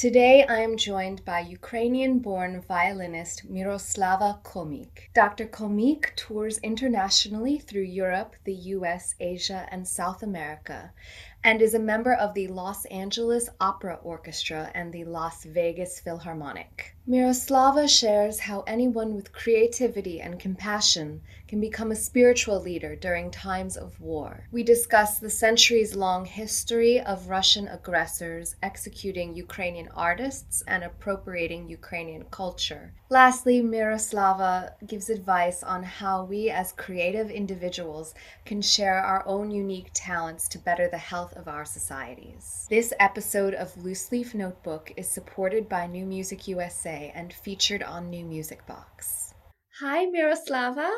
Today I am joined by Ukrainian born violinist Miroslava Khomyk. Dr. Khomyk tours internationally through Europe, the US, Asia, and South America, and is a member of the Los Angeles Opera Orchestra and the Las Vegas Philharmonic. Miroslava shares how anyone with creativity and compassion can become a spiritual leader during times of war. We discuss the centuries long history of Russian aggressors executing Ukrainian artists and appropriating Ukrainian culture. Lastly, Miroslava gives advice on how we as creative individuals can share our own unique talents to better the health of our societies. This episode of Loose Leaf Notebook is supported by New Music USA and featured on New Music Box. Hi, Miroslava.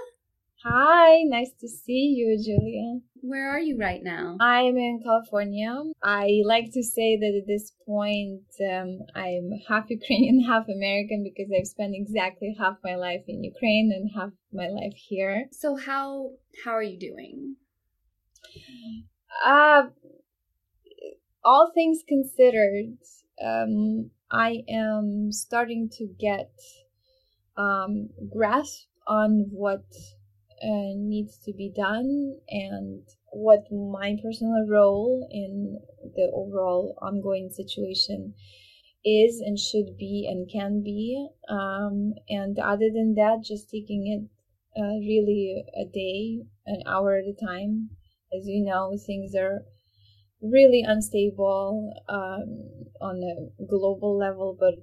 Hi, nice to see you, Julia. Where are you right now? I am in California. I like to say that at this point um, I'm half Ukrainian, half American because I've spent exactly half my life in Ukraine and half my life here. So how how are you doing? Uh, all things considered, um, I am starting to get um, grasp on what uh, needs to be done and what my personal role in the overall ongoing situation is and should be and can be. Um, and other than that, just taking it uh, really a day, an hour at a time. As you know, things are really unstable um, on a global level, but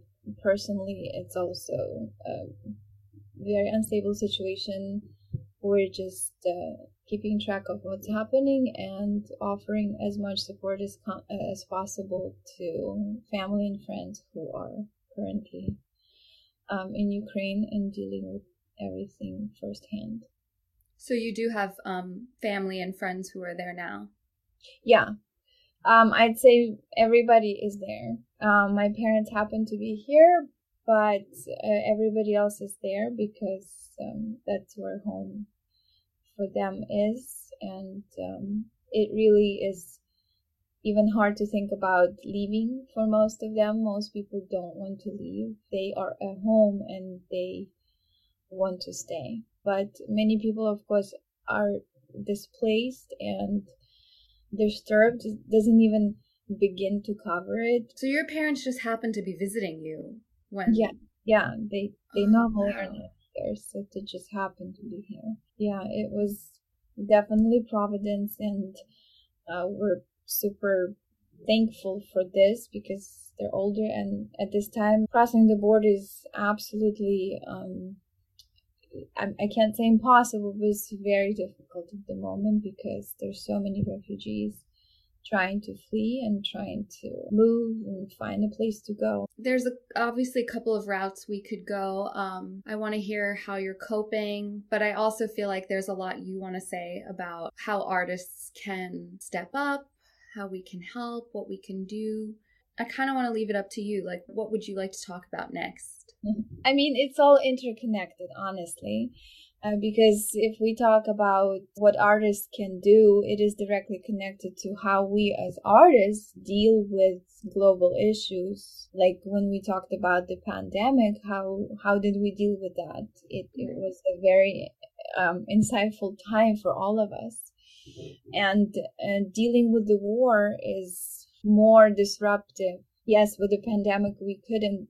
personally, it's also a very unstable situation. We're just uh, keeping track of what's happening and offering as much support as as possible to family and friends who are currently um, in Ukraine and dealing with everything firsthand. So you do have um, family and friends who are there now. Yeah, um, I'd say everybody is there. Um, my parents happen to be here, but uh, everybody else is there because um, that's where home for them is. And um, it really is even hard to think about leaving for most of them. Most people don't want to leave, they are at home and they want to stay. But many people, of course, are displaced and disturbed doesn't even begin to cover it. So your parents just happened to be visiting you when? Yeah, yeah. They they oh, normally wow. are not there, so they just happened to be here. Yeah, it was definitely providence, and uh, we're super thankful for this because they're older, and at this time, crossing the border is absolutely um, I, can't say impossible, but it's very difficult at the moment because there's so many refugees trying to flee and trying to move and find a place to go. There's a, obviously a couple of routes we could go. Um, I want to hear how you're coping, but I also feel like there's a lot you want to say about how artists can step up, how we can help, what we can do. I kind of want to leave it up to you. Like, what would you like to talk about next? I mean, it's all interconnected, honestly. Uh, because if we talk about what artists can do, it is directly connected to how we as artists deal with global issues. Like when we talked about the pandemic, how how did we deal with that? It it was a very um, insightful time for all of us, and and dealing with the war is more disruptive. Yes, with the pandemic, we couldn't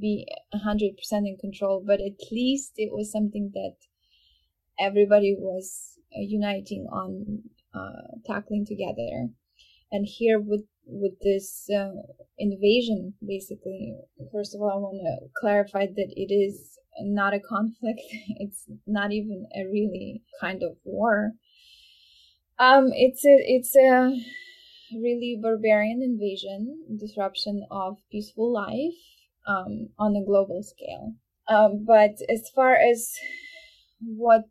be 100% in control but at least it was something that everybody was uh, uniting on uh, tackling together. And here with with this uh, invasion basically first of all i want to clarify that it is not a conflict. It's not even a really kind of war. Um it's a it's a really barbarian invasion disruption of peaceful life um, on a global scale. Um, but as far as what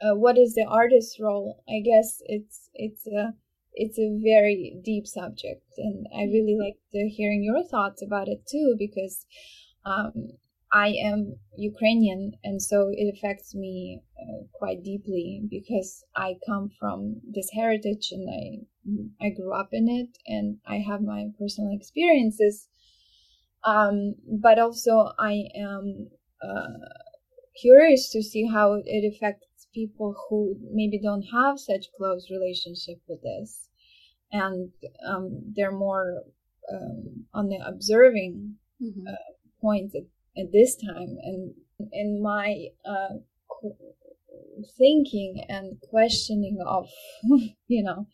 uh, what is the artist's role, I guess it's it's a it's a very deep subject, and I really like to hearing your thoughts about it too because um, I am Ukrainian, and so it affects me uh, quite deeply because I come from this heritage and I I grew up in it, and I have my personal experiences. Um, but also, I am uh, curious to see how it affects people who maybe don't have such close relationship with this, and um, they're more um, on the observing mm-hmm. uh, point at at this time and in my uh, thinking and questioning of you know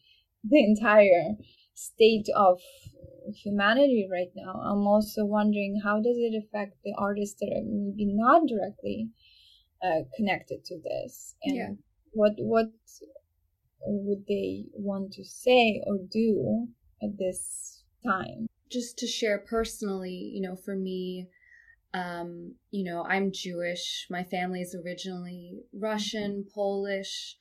the entire state of humanity right now i'm also wondering how does it affect the artists that are maybe not directly uh, connected to this and yeah. what what would they want to say or do at this time just to share personally you know for me um, you know, I'm Jewish. My family is originally Russian. Polish,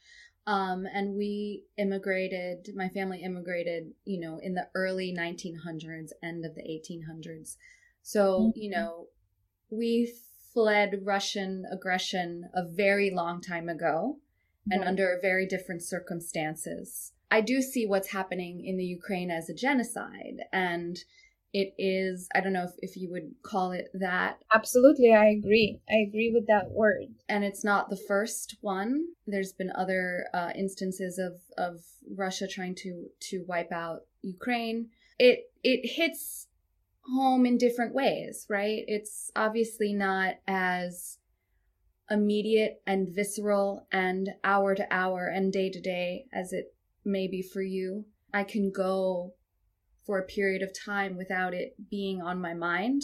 um, and we immigrated. My family immigrated, you know, in the early 1900s, end of the 1800s. So, mm-hmm. you know, we fled Russian aggression a very long time ago and under very different circumstances. I do see what's happening in the Ukraine as a genocide and it is i don't know if, if you would call it that. Absolutely i agree. I agree with that word. And it's not the first one. There's been other uh, instances of of russia trying to to wipe out ukraine. It it hits home in different ways right? It's obviously not as immediate and visceral and hour to hour and day to day as it may be for you. I can go for a period of time without it being on my mind,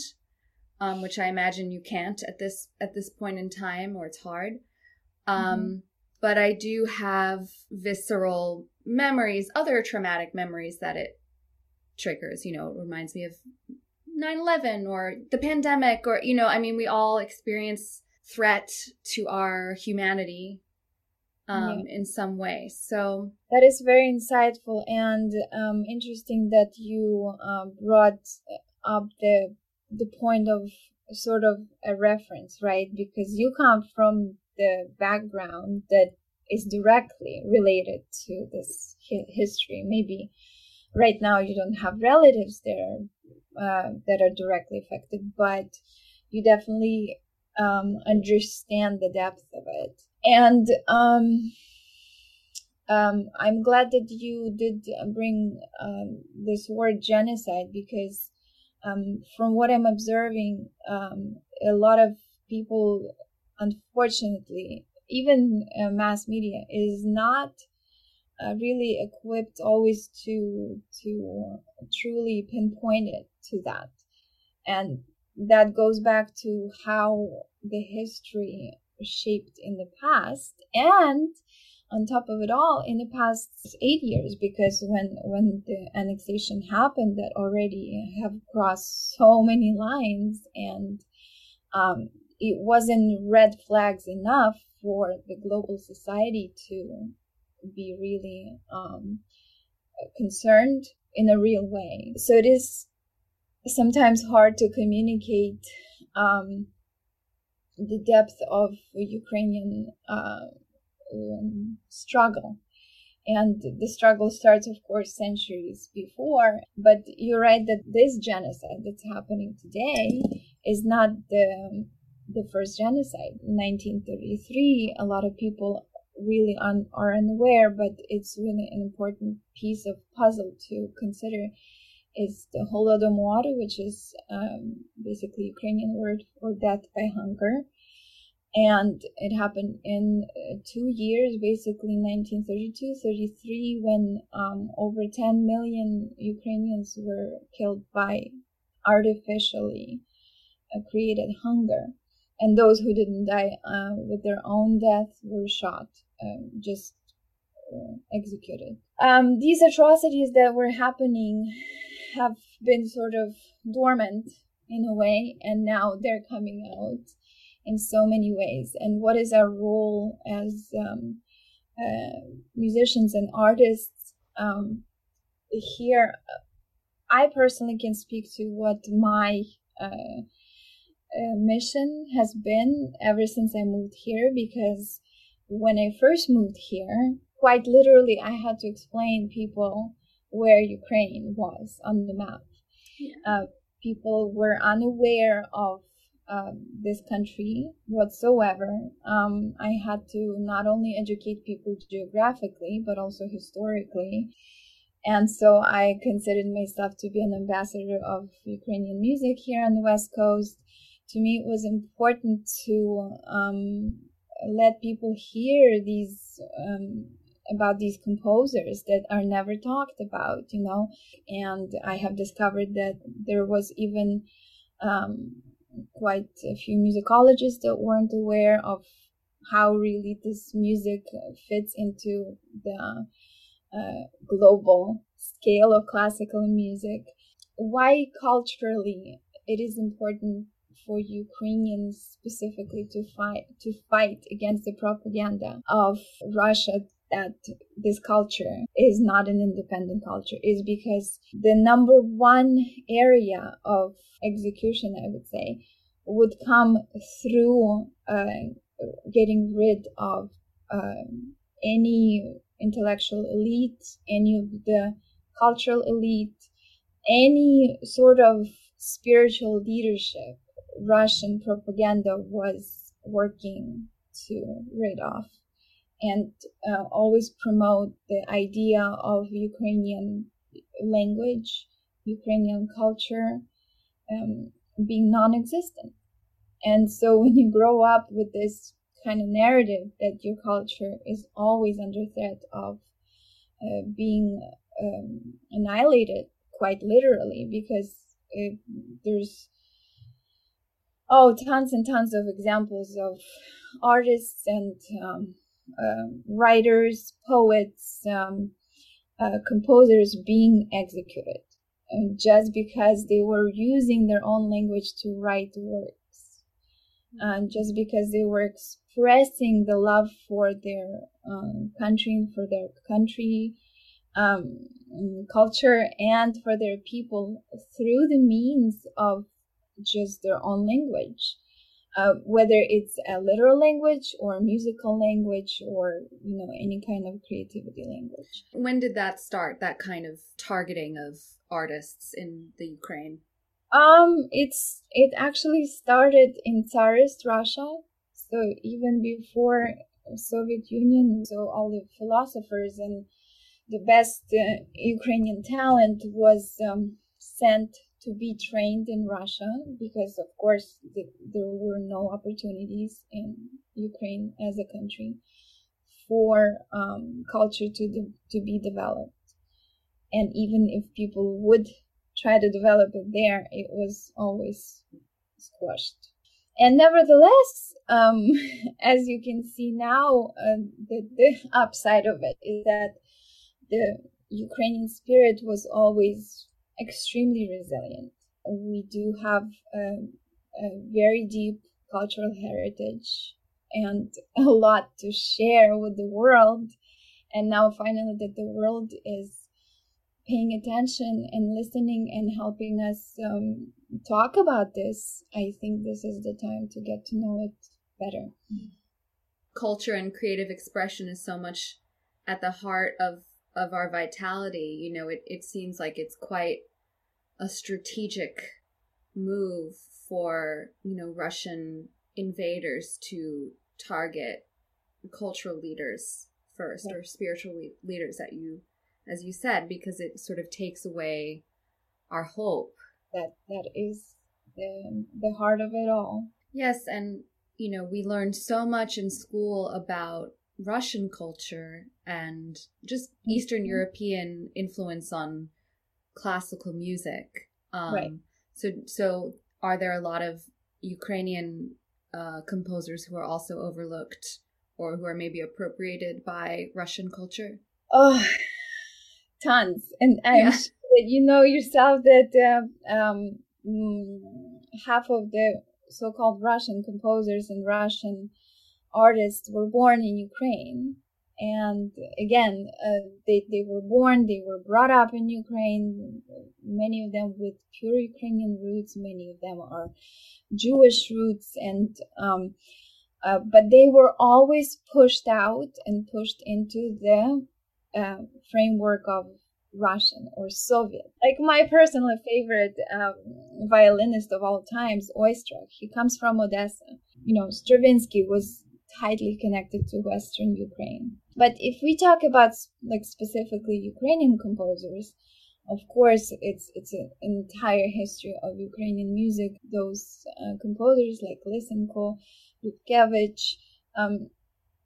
um, which I imagine you can't at this at this point in time, or it's hard. Um, mm-hmm. But I do have visceral memories, other traumatic memories that it triggers. You know, it reminds me of 9/11 or the pandemic, or you know, I mean, we all experience threat to our humanity um, yeah. in some way. So that is very insightful and um, interesting that you uh, brought up the the point of sort of a reference, right? Because you come from the background that is directly related to this hi- history. Maybe right now you don't have relatives there uh, that are directly affected, but you definitely um, understand the depth of it. And um, um, I'm glad that you did bring um, this word genocide because um, from what I'm observing, um, a lot of people, unfortunately, even uh, mass media is not uh, really equipped always to to truly pinpoint it to that, and that goes back to how the history shaped in the past and on top of it all in the past eight years. Because when when the annexation happened that already have crossed so many lines and um, it wasn't red flags enough for the global society to be really um, concerned in a real way. So it is sometimes hard to communicate um, the depth of Ukrainian uh, um, struggle. And the struggle starts, of course, centuries before. But you're right that this genocide that's happening today is not the the first genocide. 1933, a lot of people really un, are unaware, but it's really an important piece of puzzle to consider is the Holodomor, which is um, basically Ukrainian word for death by hunger. And it happened in uh, two years, basically 1932 33, when um, over 10 million Ukrainians were killed by artificially uh, created hunger. And those who didn't die uh, with their own death were shot, um, just uh, executed. Um, these atrocities that were happening have been sort of dormant in a way, and now they're coming out in so many ways. And what is our role as um, uh, musicians and artists um, here? I personally can speak to what my uh, uh, mission has been ever since I moved here because when I first moved here, quite literally, I had to explain people where Ukraine was on the map. Yeah. Uh, people were unaware of um, this country whatsoever. Um, I had to not only educate people geographically, but also historically. And so I considered myself to be an ambassador of Ukrainian music here on the West Coast. To me, it was important to um, let people hear these um, about these composers that are never talked about, you know. And I have discovered that there was even um, quite a few musicologists that weren't aware of how really this music fits into the uh, global scale of classical music. Why culturally it is important for Ukrainians specifically to fight to fight against the propaganda of Russia that this culture is not an independent culture is because the number one area of execution, I would say, would come through uh, getting rid of uh, any intellectual elite, any of the cultural elite, any sort of spiritual leadership. Russian propaganda was working to rid off and uh, always promote the idea of Ukrainian language, Ukrainian culture um, being non existent. And so when you grow up with this kind of narrative that your culture is always under threat of uh, being um, annihilated, quite literally, because it, there's oh tons and tons of examples of artists and um, um, writers, poets, um, uh, composers being executed and just because they were using their own language to write works, and just because they were expressing the love for their um, country, for their country, um, culture, and for their people through the means of just their own language uh, whether it's a literal language or musical language or you know any kind of creativity language. When did that start that kind of targeting of artists in the ukraine? Um it's it actually started in tsarist russia. So even before soviet union so all the philosophers and the best uh, ukrainian talent was um, sent to be trained in Russia because, of course, the, there were no opportunities in Ukraine as a country for um, culture to de- to be developed. And even if people would try to develop it there, it was always squashed. And nevertheless, um, as you can see now, uh, the, the upside of it is that the Ukrainian spirit was always extremely resilient. We do have a, very deep cultural heritage and a lot to share with the world. And now, finally, that the world is paying attention and listening and helping us um, talk about this, I think this is the time to get to know it better. Culture and creative expression is so much at the heart of of our vitality. You know, it, it seems like it's quite a strategic move for you know Russian invaders to target cultural leaders first yeah. or spiritual leaders that you as you said because it sort of takes away our hope that that is the the heart of it all yes and you know we learned so much in school about russian culture and just mm-hmm. eastern european influence on classical music. Um, right. So, so are there a lot of Ukrainian uh, composers who are also overlooked or who are maybe appropriated by Russian culture? Oh, tons. And I'm yeah. sure you know yourself that uh, um, mm, half of the so-called Russian composers and Russian artists were born in Ukraine. And again, uh, they, they were born, they were brought up in Ukraine, many of them with pure Ukrainian roots, many of them are Jewish roots, and um, uh, but they were always pushed out and pushed into the uh, framework of Russian or Soviet. Like my personal favorite um, violinist of all times, Oistrakh, he comes from Odessa. You know, Stravinsky was tightly connected to Western Ukraine. But if we talk about like specifically Ukrainian composers, of course, it's it's an entire history of Ukrainian music. Those uh, composers like Lysenko, Yutkevich, um,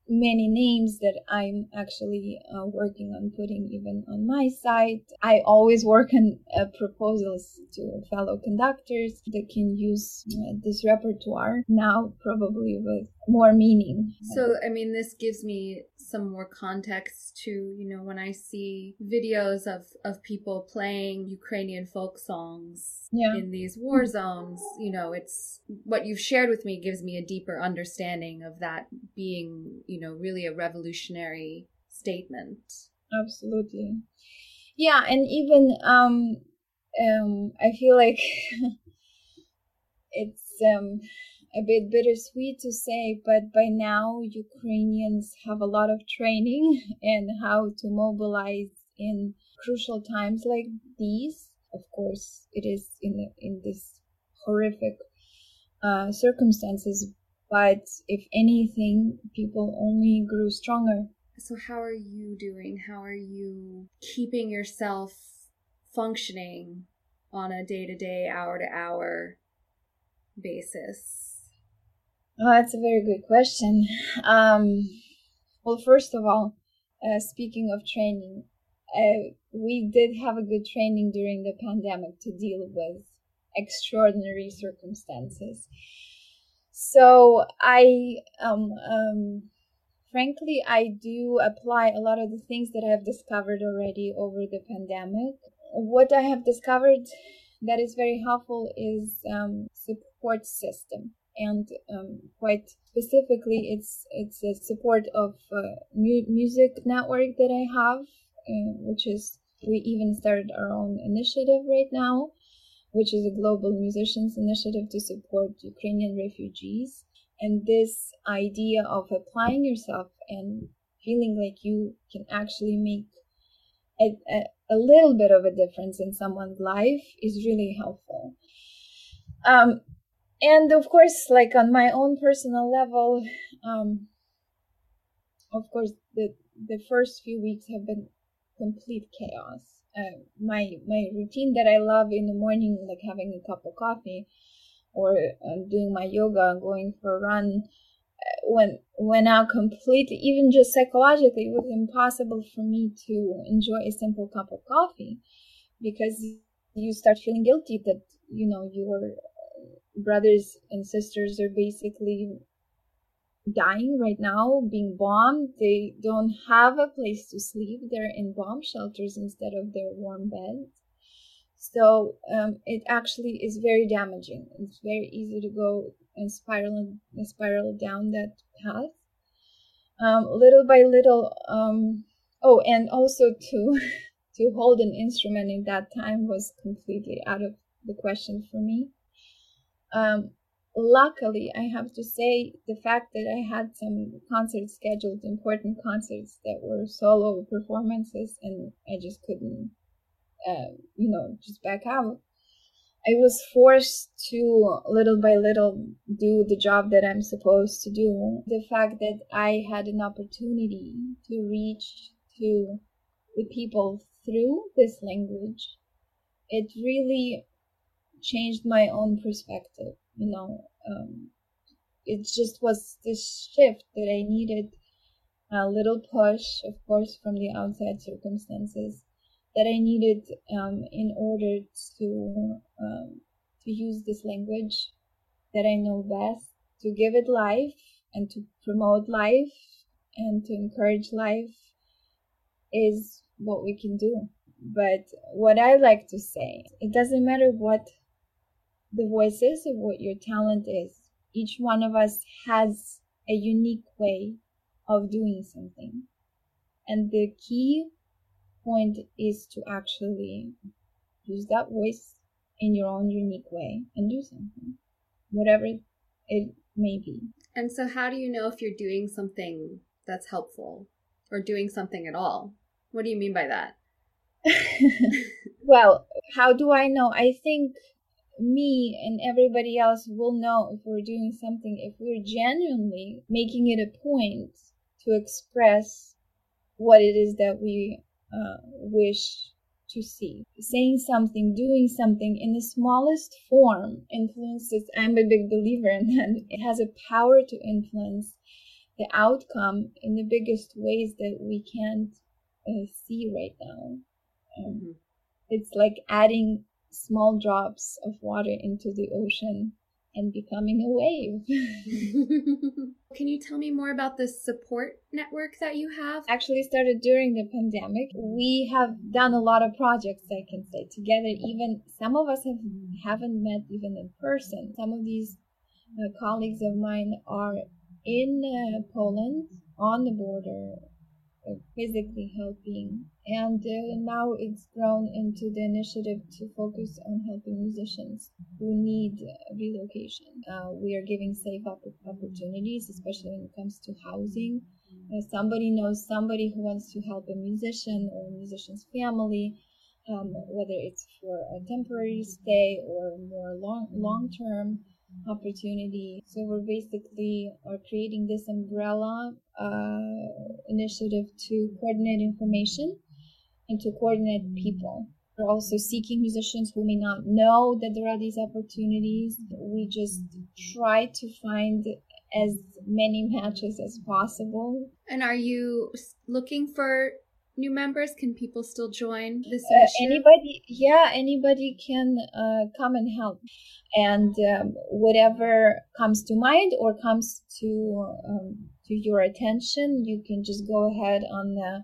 many names that I'm actually uh, working on putting even on my site. I always work on uh, proposals to fellow conductors that can use uh, this repertoire now, probably with more meaning. So, I mean, this gives me some more context to, you know, when I see videos of, of people playing Ukrainian folk songs yeah. in these war zones, you know, it's what you've shared with me gives me a deeper understanding of that being, you know, really a revolutionary statement. Absolutely. Yeah, and even um um I feel like it's um a bit bittersweet to say, but by now Ukrainians have a lot of training in how to mobilize in crucial times like these. Of course, it is in in this horrific uh, circumstances, but if anything, people only grew stronger. So, how are you doing? How are you keeping yourself functioning on a day to day, hour to hour basis? Oh, that's a very good question. Um, well, first of all, uh, speaking of training, uh, we did have a good training during the pandemic to deal with extraordinary circumstances. So I, um, um, frankly, I do apply a lot of the things that I have discovered already over the pandemic. What I have discovered that is very helpful is um, support system and um, quite specifically it's it's a support of uh, mu- music network that i have uh, which is we even started our own initiative right now which is a global musicians initiative to support ukrainian refugees. And this idea of applying yourself and feeling like you can actually make a, a, a little bit of a difference in someone's life is really helpful. Um, and of course like on my own personal level um of course the the first few weeks have been complete chaos uh, my my routine that i love in the morning like having a cup of coffee or uh, doing my yoga going for a run uh, went went out completely even just psychologically it was impossible for me to enjoy a simple cup of coffee because you start feeling guilty that you know your brothers and sisters are basically dying right now, being bombed. They don't have a place to sleep. They're in bomb shelters instead of their warm beds. So um, it actually is very damaging. It's very easy to go and spiral and spiral down that path. Um, little by little. Um, oh, and also to to hold an instrument in that time was completely out of the question for me. Um, luckily, I have to say the fact that I had some concerts scheduled, important concerts that were solo performances, and I just couldn't, uh, you know, just back out. I was forced to little by little do the job that I'm supposed to do. The fact that I had an opportunity to reach to the people through this language, it really changed my own perspective. You know, um, it just was this shift that I needed a little push, of course, from the outside circumstances that I needed um, in order to um, to use this language that I know best, to give it life and to promote life and to encourage life is what we can do. But what I like to say, it doesn't matter what the voices of what your talent is. Each one of us has a unique way of doing something. And the key point is to actually use that voice in your own unique way and do something, whatever it may be. And so, how do you know if you're doing something that's helpful or doing something at all? What do you mean by that? well, how do I know? I think me and everybody else will know if we're doing something if we're genuinely making it a point to express what it is that we uh, wish to see. Saying something, doing something in the smallest form influences. I'm a big believer in that. It has a power to influence the outcome in the biggest ways that we can't uh, see right now. Um, mm-hmm. It's like adding small drops of water into the ocean and becoming a wave. Can you tell me more about the support network that you have? Actually started during the pandemic. We have done a lot of projects, I can say, together. Even some of us have haven't met even in person. Some of these uh, colleagues of mine are in uh, Poland on the border physically helping. And uh, now it's grown into the initiative to focus on helping musicians who need relocation. Uh, we are giving safe opportunities, especially when it comes to housing. Uh, somebody knows somebody who wants to help a musician or a musician's family, um, whether it's for a temporary stay or more long long term opportunity. So we're basically are creating this umbrella uh, initiative to coordinate information and to coordinate people. We're also seeking musicians who may not know that there are these opportunities. We just try to find as many matches as possible. And are you looking for new members? Can people still join this uh, anybody, yeah, anybody can uh, come and help. And um, whatever comes to mind or comes to um, to your attention, you can just go ahead on the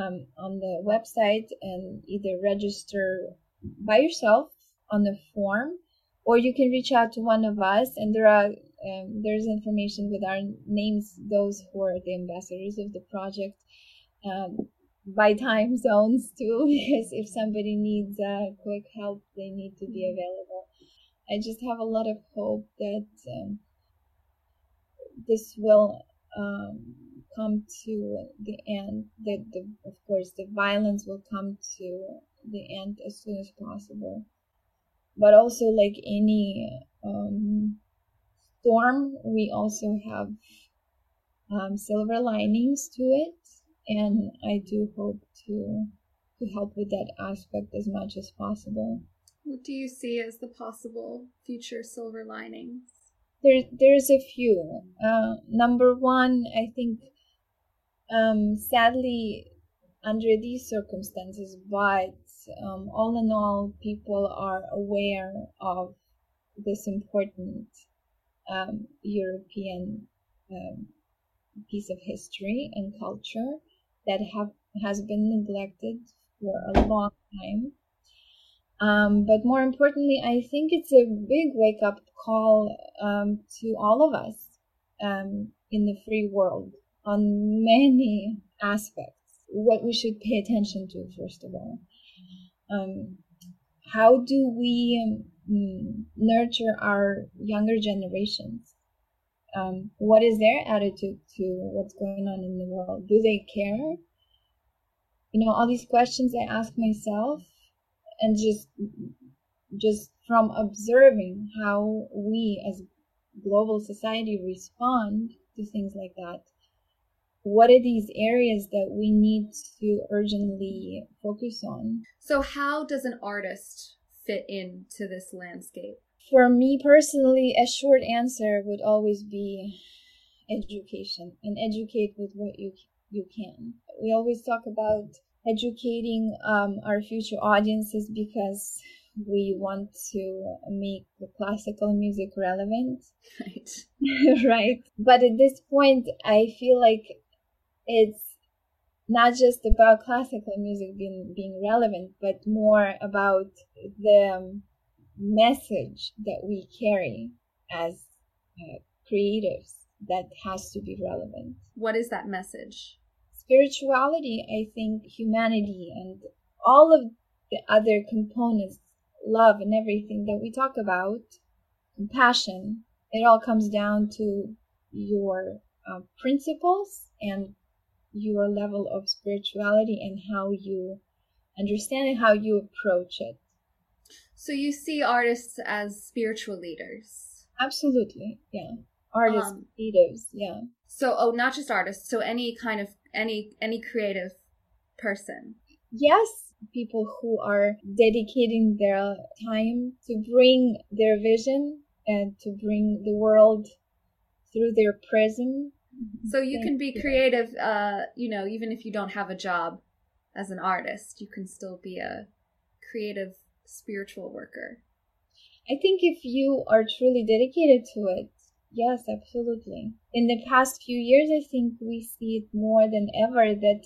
um, on the website and either register by yourself on the form, or you can reach out to one of us. And there are um, there's information with our names, those who are the ambassadors of the project. Um, by time zones too, because if somebody needs uh, quick help, they need to be available. I just have a lot of hope that um, this will um, come to the end. That the, of course, the violence will come to the end as soon as possible. But also, like any um, storm, we also have um, silver linings to it and I do hope to to help with that aspect as much as possible. What do you see as the possible future silver linings? There, there's a few. Uh, number one, I think, um, sadly, under these circumstances, but um, all in all, people are aware of this important um, European um, piece of history and culture that have has been neglected for a long time. Um, but more importantly, I think it's a big wake up call um, to all of us um, in the free world on many aspects. What we should pay attention to, first of all. Um, how do we um, nurture our younger generations? Um, what is their attitude to what's going on in the world? Do they care? You know, all these questions I ask myself, and just just from observing how we as global society respond to things like that what are these areas that we need to urgently focus on so how does an artist fit into this landscape for me personally, a short answer would always be education and educate with what you you can. We always talk about educating um, our future audiences because we want to make the classical music relevant. Right. right. But at this point, I feel like it's not just about classical music being being relevant, but more about the um, message that we carry as uh, creatives that has to be relevant. What is that message? Spirituality, I think, humanity, and all of the other components, love and everything that we talk about, compassion, it all comes down to your uh, principles and your level of spirituality and how you understand and how you approach it. So you see artists as spiritual leaders? Absolutely, yeah. Artists, um, creatives, yeah. So, oh, not just artists. So any kind of any any creative person. Yes, people who are dedicating their time to bring their vision and to bring the world through their prism. So you can be creative, uh, you know, even if you don't have a job as an artist, you can still be a creative spiritual worker. I think if you are truly dedicated to it, yes, absolutely. In the past few years, I think we see it more than ever that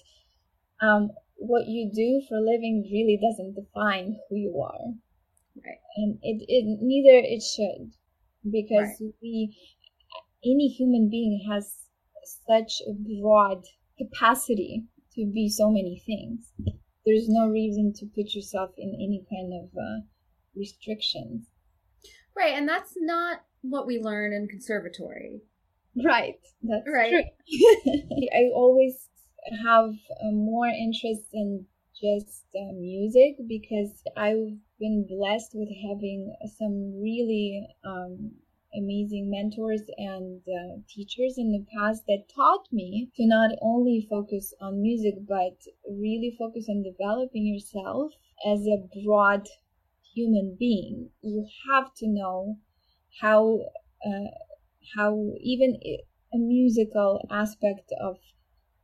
um, what you do for a living really doesn't define who you are. Right. And it, it neither it should because right. we any human being has such a broad capacity to be so many things. There's no reason to put yourself in any kind of uh, restrictions. Right, and that's not what we learn in conservatory. Right, that's right. true. I always have uh, more interest in just uh, music because I've been blessed with having some really um, amazing mentors and uh, teachers in the past that taught me to not only focus on music but really focus on developing yourself as a broad human being. You have to know how uh, how even a musical aspect of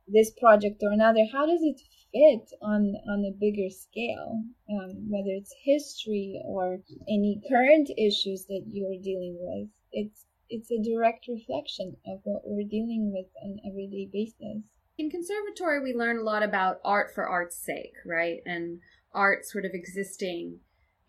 this project or another how does it fit on on a bigger scale? Um, whether it's history or any current issues that you're dealing with it's it's a direct reflection of what we're dealing with on an everyday basis in conservatory we learn a lot about art for art's sake right and art sort of existing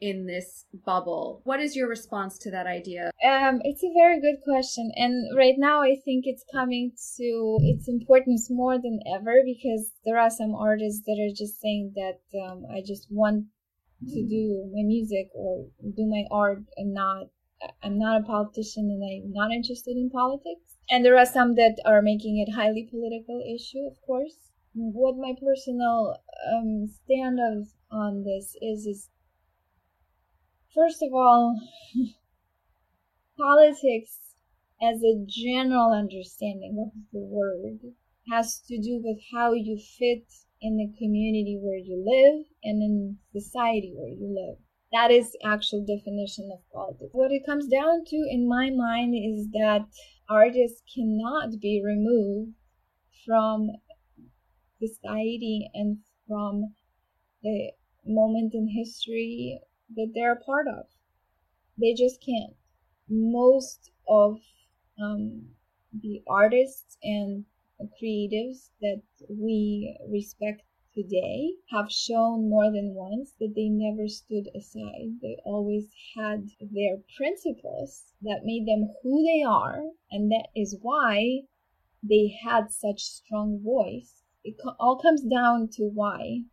in this bubble. What is your response to that idea? Um, it's a very good question, and right now I think it's coming to its importance more than ever because there are some artists that are just saying that um, I just want to do my music or do my art and not I'm not a politician and I'm not interested in politics. And there are some that are making it highly political issue, of course. What my personal um, stand of on this is is First of all, politics as a general understanding of the word has to do with how you fit in the community where you live and in society where you live. That is actual definition of politics. What it comes down to in my mind is that artists cannot be removed from society and from the moment in history that they're a part of. They just can't. Most of um, the artists and creatives that we respect today have shown more than once that they never stood aside. They always had their principles that made them who they are, and that is why they had such strong voice. It all comes down to why.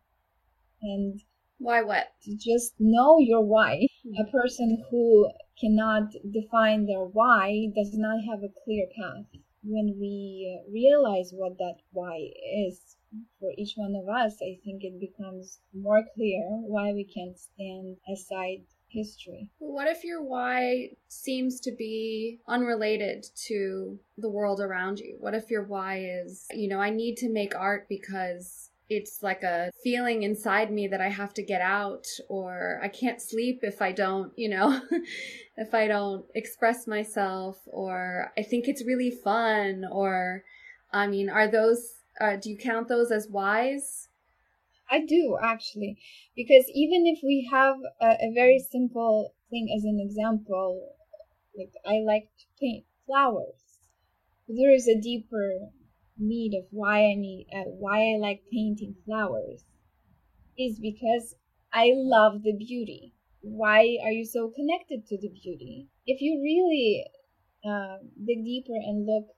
And why what? To just know your why. Hmm. A person who cannot define their why does not have a clear path. When we realize what that why is for each one of us, I think it becomes more clear why we can't stand aside history. What if your why seems to be unrelated to the world around you? What if your why is, you know, I need to make art because it's like a feeling inside me that I have to get out or I can't sleep if I don't, you know, if I don't express myself or I think it's really fun or I mean, are those uh, do you count those as whys? I do actually, because even if we have a, a very simple thing as an example, like I like to paint flowers, there is a deeper need of why I need uh, why I like painting flowers is because I love the beauty. why are you so connected to the beauty? If you really uh, dig deeper and look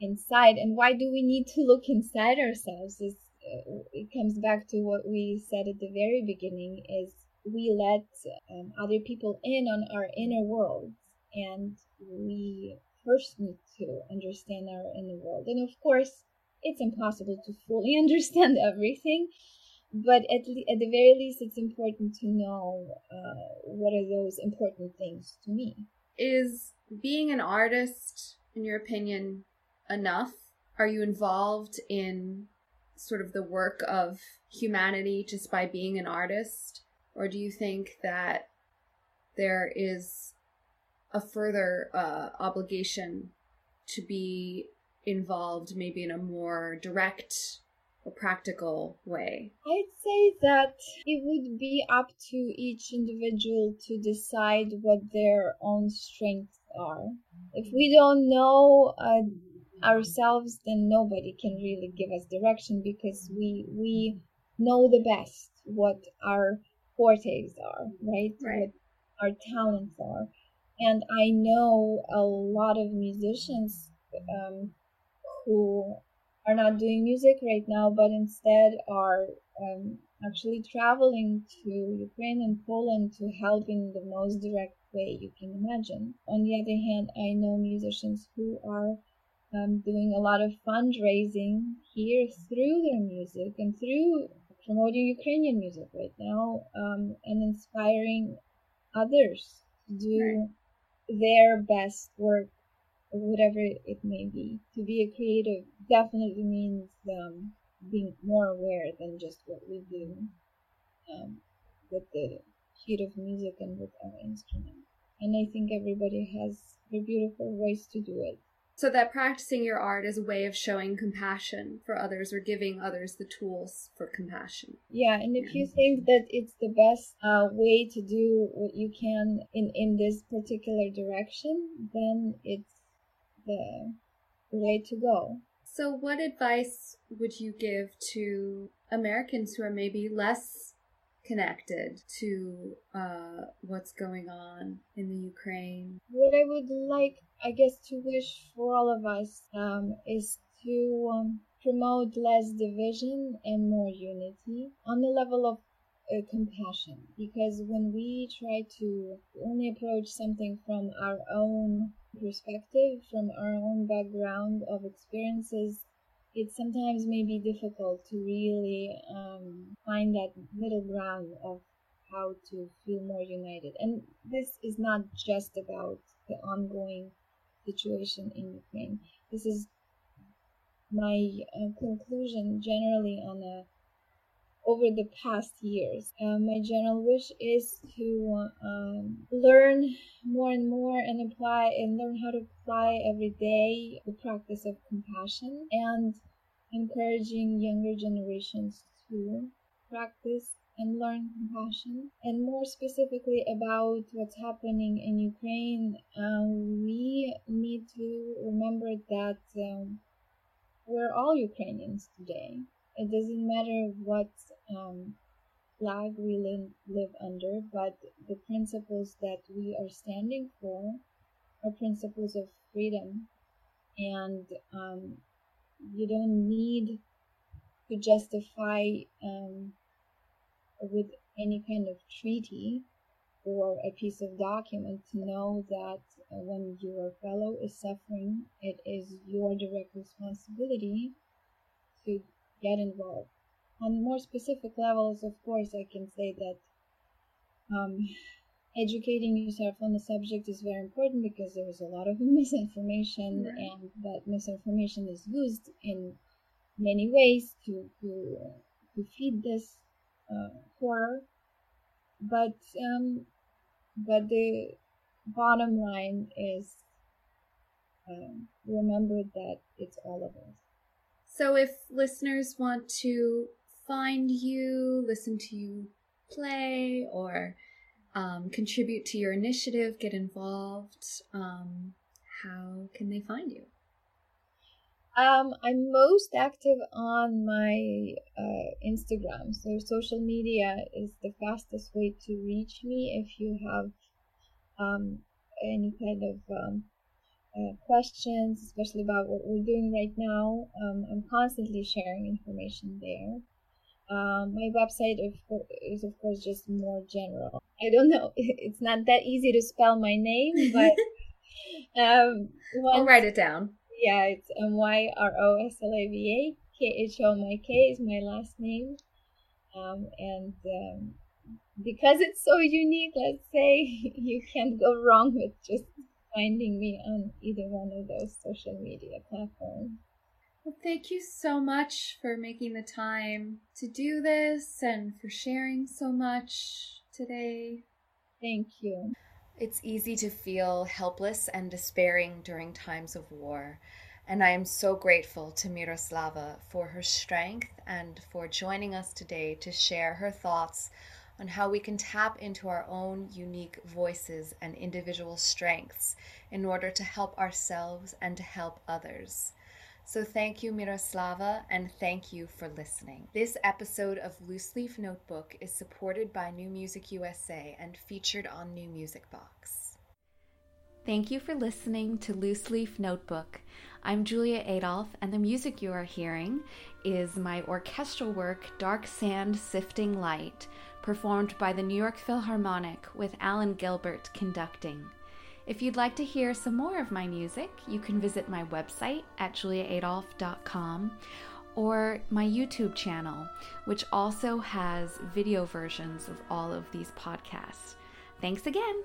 inside, and why do we need to look inside ourselves? Is uh, it comes back to what we said at the very beginning: is we let um, other people in on our inner world, and we first need to understand our inner world. And of course, it's impossible to fully understand everything but at, le- at the very least it's important to know uh, what are those important things to me is being an artist in your opinion enough are you involved in sort of the work of humanity just by being an artist or do you think that there is a further uh, obligation to be involved maybe in a more direct or practical way? I'd say that it would be up to each individual to decide what their own strengths are. If we don't know uh, ourselves, then nobody can really give us direction because we we know the best what our fortes are, right? Right. What our talents are. And I know a lot of musicians um, who are not doing music right now, but instead are um, actually traveling to Ukraine and Poland to help in the most direct way you can imagine. On the other hand, I know musicians who are um, doing a lot of fundraising here through their music and through promoting Ukrainian music right now um, and inspiring others to do right. their best work whatever it may be. To be a creative definitely means um, being more aware than just what we do um, with the sheet of music and with our instrument. And I think everybody has a beautiful voice to do it. So that practicing your art is a way of showing compassion for others or giving others the tools for compassion. Yeah, and if you think that it's the best uh, way to do what you can in in this particular direction, then it's the way to go. So, what advice would you give to Americans who are maybe less connected to uh, what's going on in the Ukraine? What I would like, I guess, to wish for all of us um, is to um, promote less division and more unity on the level of uh, compassion. Because when we try to only approach something from our own perspective, from our own background of experiences, it sometimes may be difficult to really um, find that middle ground of how to feel more united. And this is not just about the ongoing situation in Ukraine. This is my uh, conclusion generally on a over the past years. Uh, my general wish is to um, learn more and more and apply and learn how to apply every day the practice of compassion and encouraging younger generations to practice and learn compassion. And more specifically about what's happening in Ukraine, um, we need to remember that um, we're all Ukrainians today. It doesn't matter what um, flag we live, under, but the principles that we are standing for are principles of freedom. And um, you don't need to justify um, with any kind of treaty or a piece of document to know that uh, when your fellow is suffering, it is your direct responsibility to get involved on more specific levels, of course, I can say that um, educating yourself on the subject is very important because there is a lot of misinformation, right. and that misinformation is used in many ways to to, to feed this uh, horror. But um, but the bottom line is um, remember that it's all of us. So, if listeners want to find you, listen to you play, or um, contribute to your initiative, get involved, um, how can they find you? Um, I'm most active on my uh, Instagram. So social media is the fastest way to reach me if you have um, any kind of um, uh, questions, especially about what we're doing right now. Um, I'm constantly sharing information there. Um, my website is of course just more general. I don't know. It's not that easy to spell my name, but um, once, I'll write it down. Yeah, it's M Y R O S L A V A K H O M I K is my last name, um, and um, because it's so unique, let's say you can't go wrong with just finding me on either one of those social media platforms. Well, thank you so much for making the time to do this and for sharing so much today. Thank you. It's easy to feel helpless and despairing during times of war. And I am so grateful to Myroslava for her strength and for joining us today to share her thoughts on how we can tap into our own unique voices and individual strengths in order to help ourselves and to help others. So thank you, Myroslava, and thank you for listening. This episode of Loose Leaf Notebook is supported by New Music USA and featured on New Music Box. Thank you for listening to Loose Leaf Notebook. I'm Julia Adolphe, and the music you are hearing is my orchestral work, Dark Sand Sifting Light, performed by the New York Philharmonic with Alan Gilbert conducting. If you'd like to hear some more of my music, you can visit my website at juliaadolphe.com or my YouTube channel, which also has video versions of all of these podcasts. Thanks again.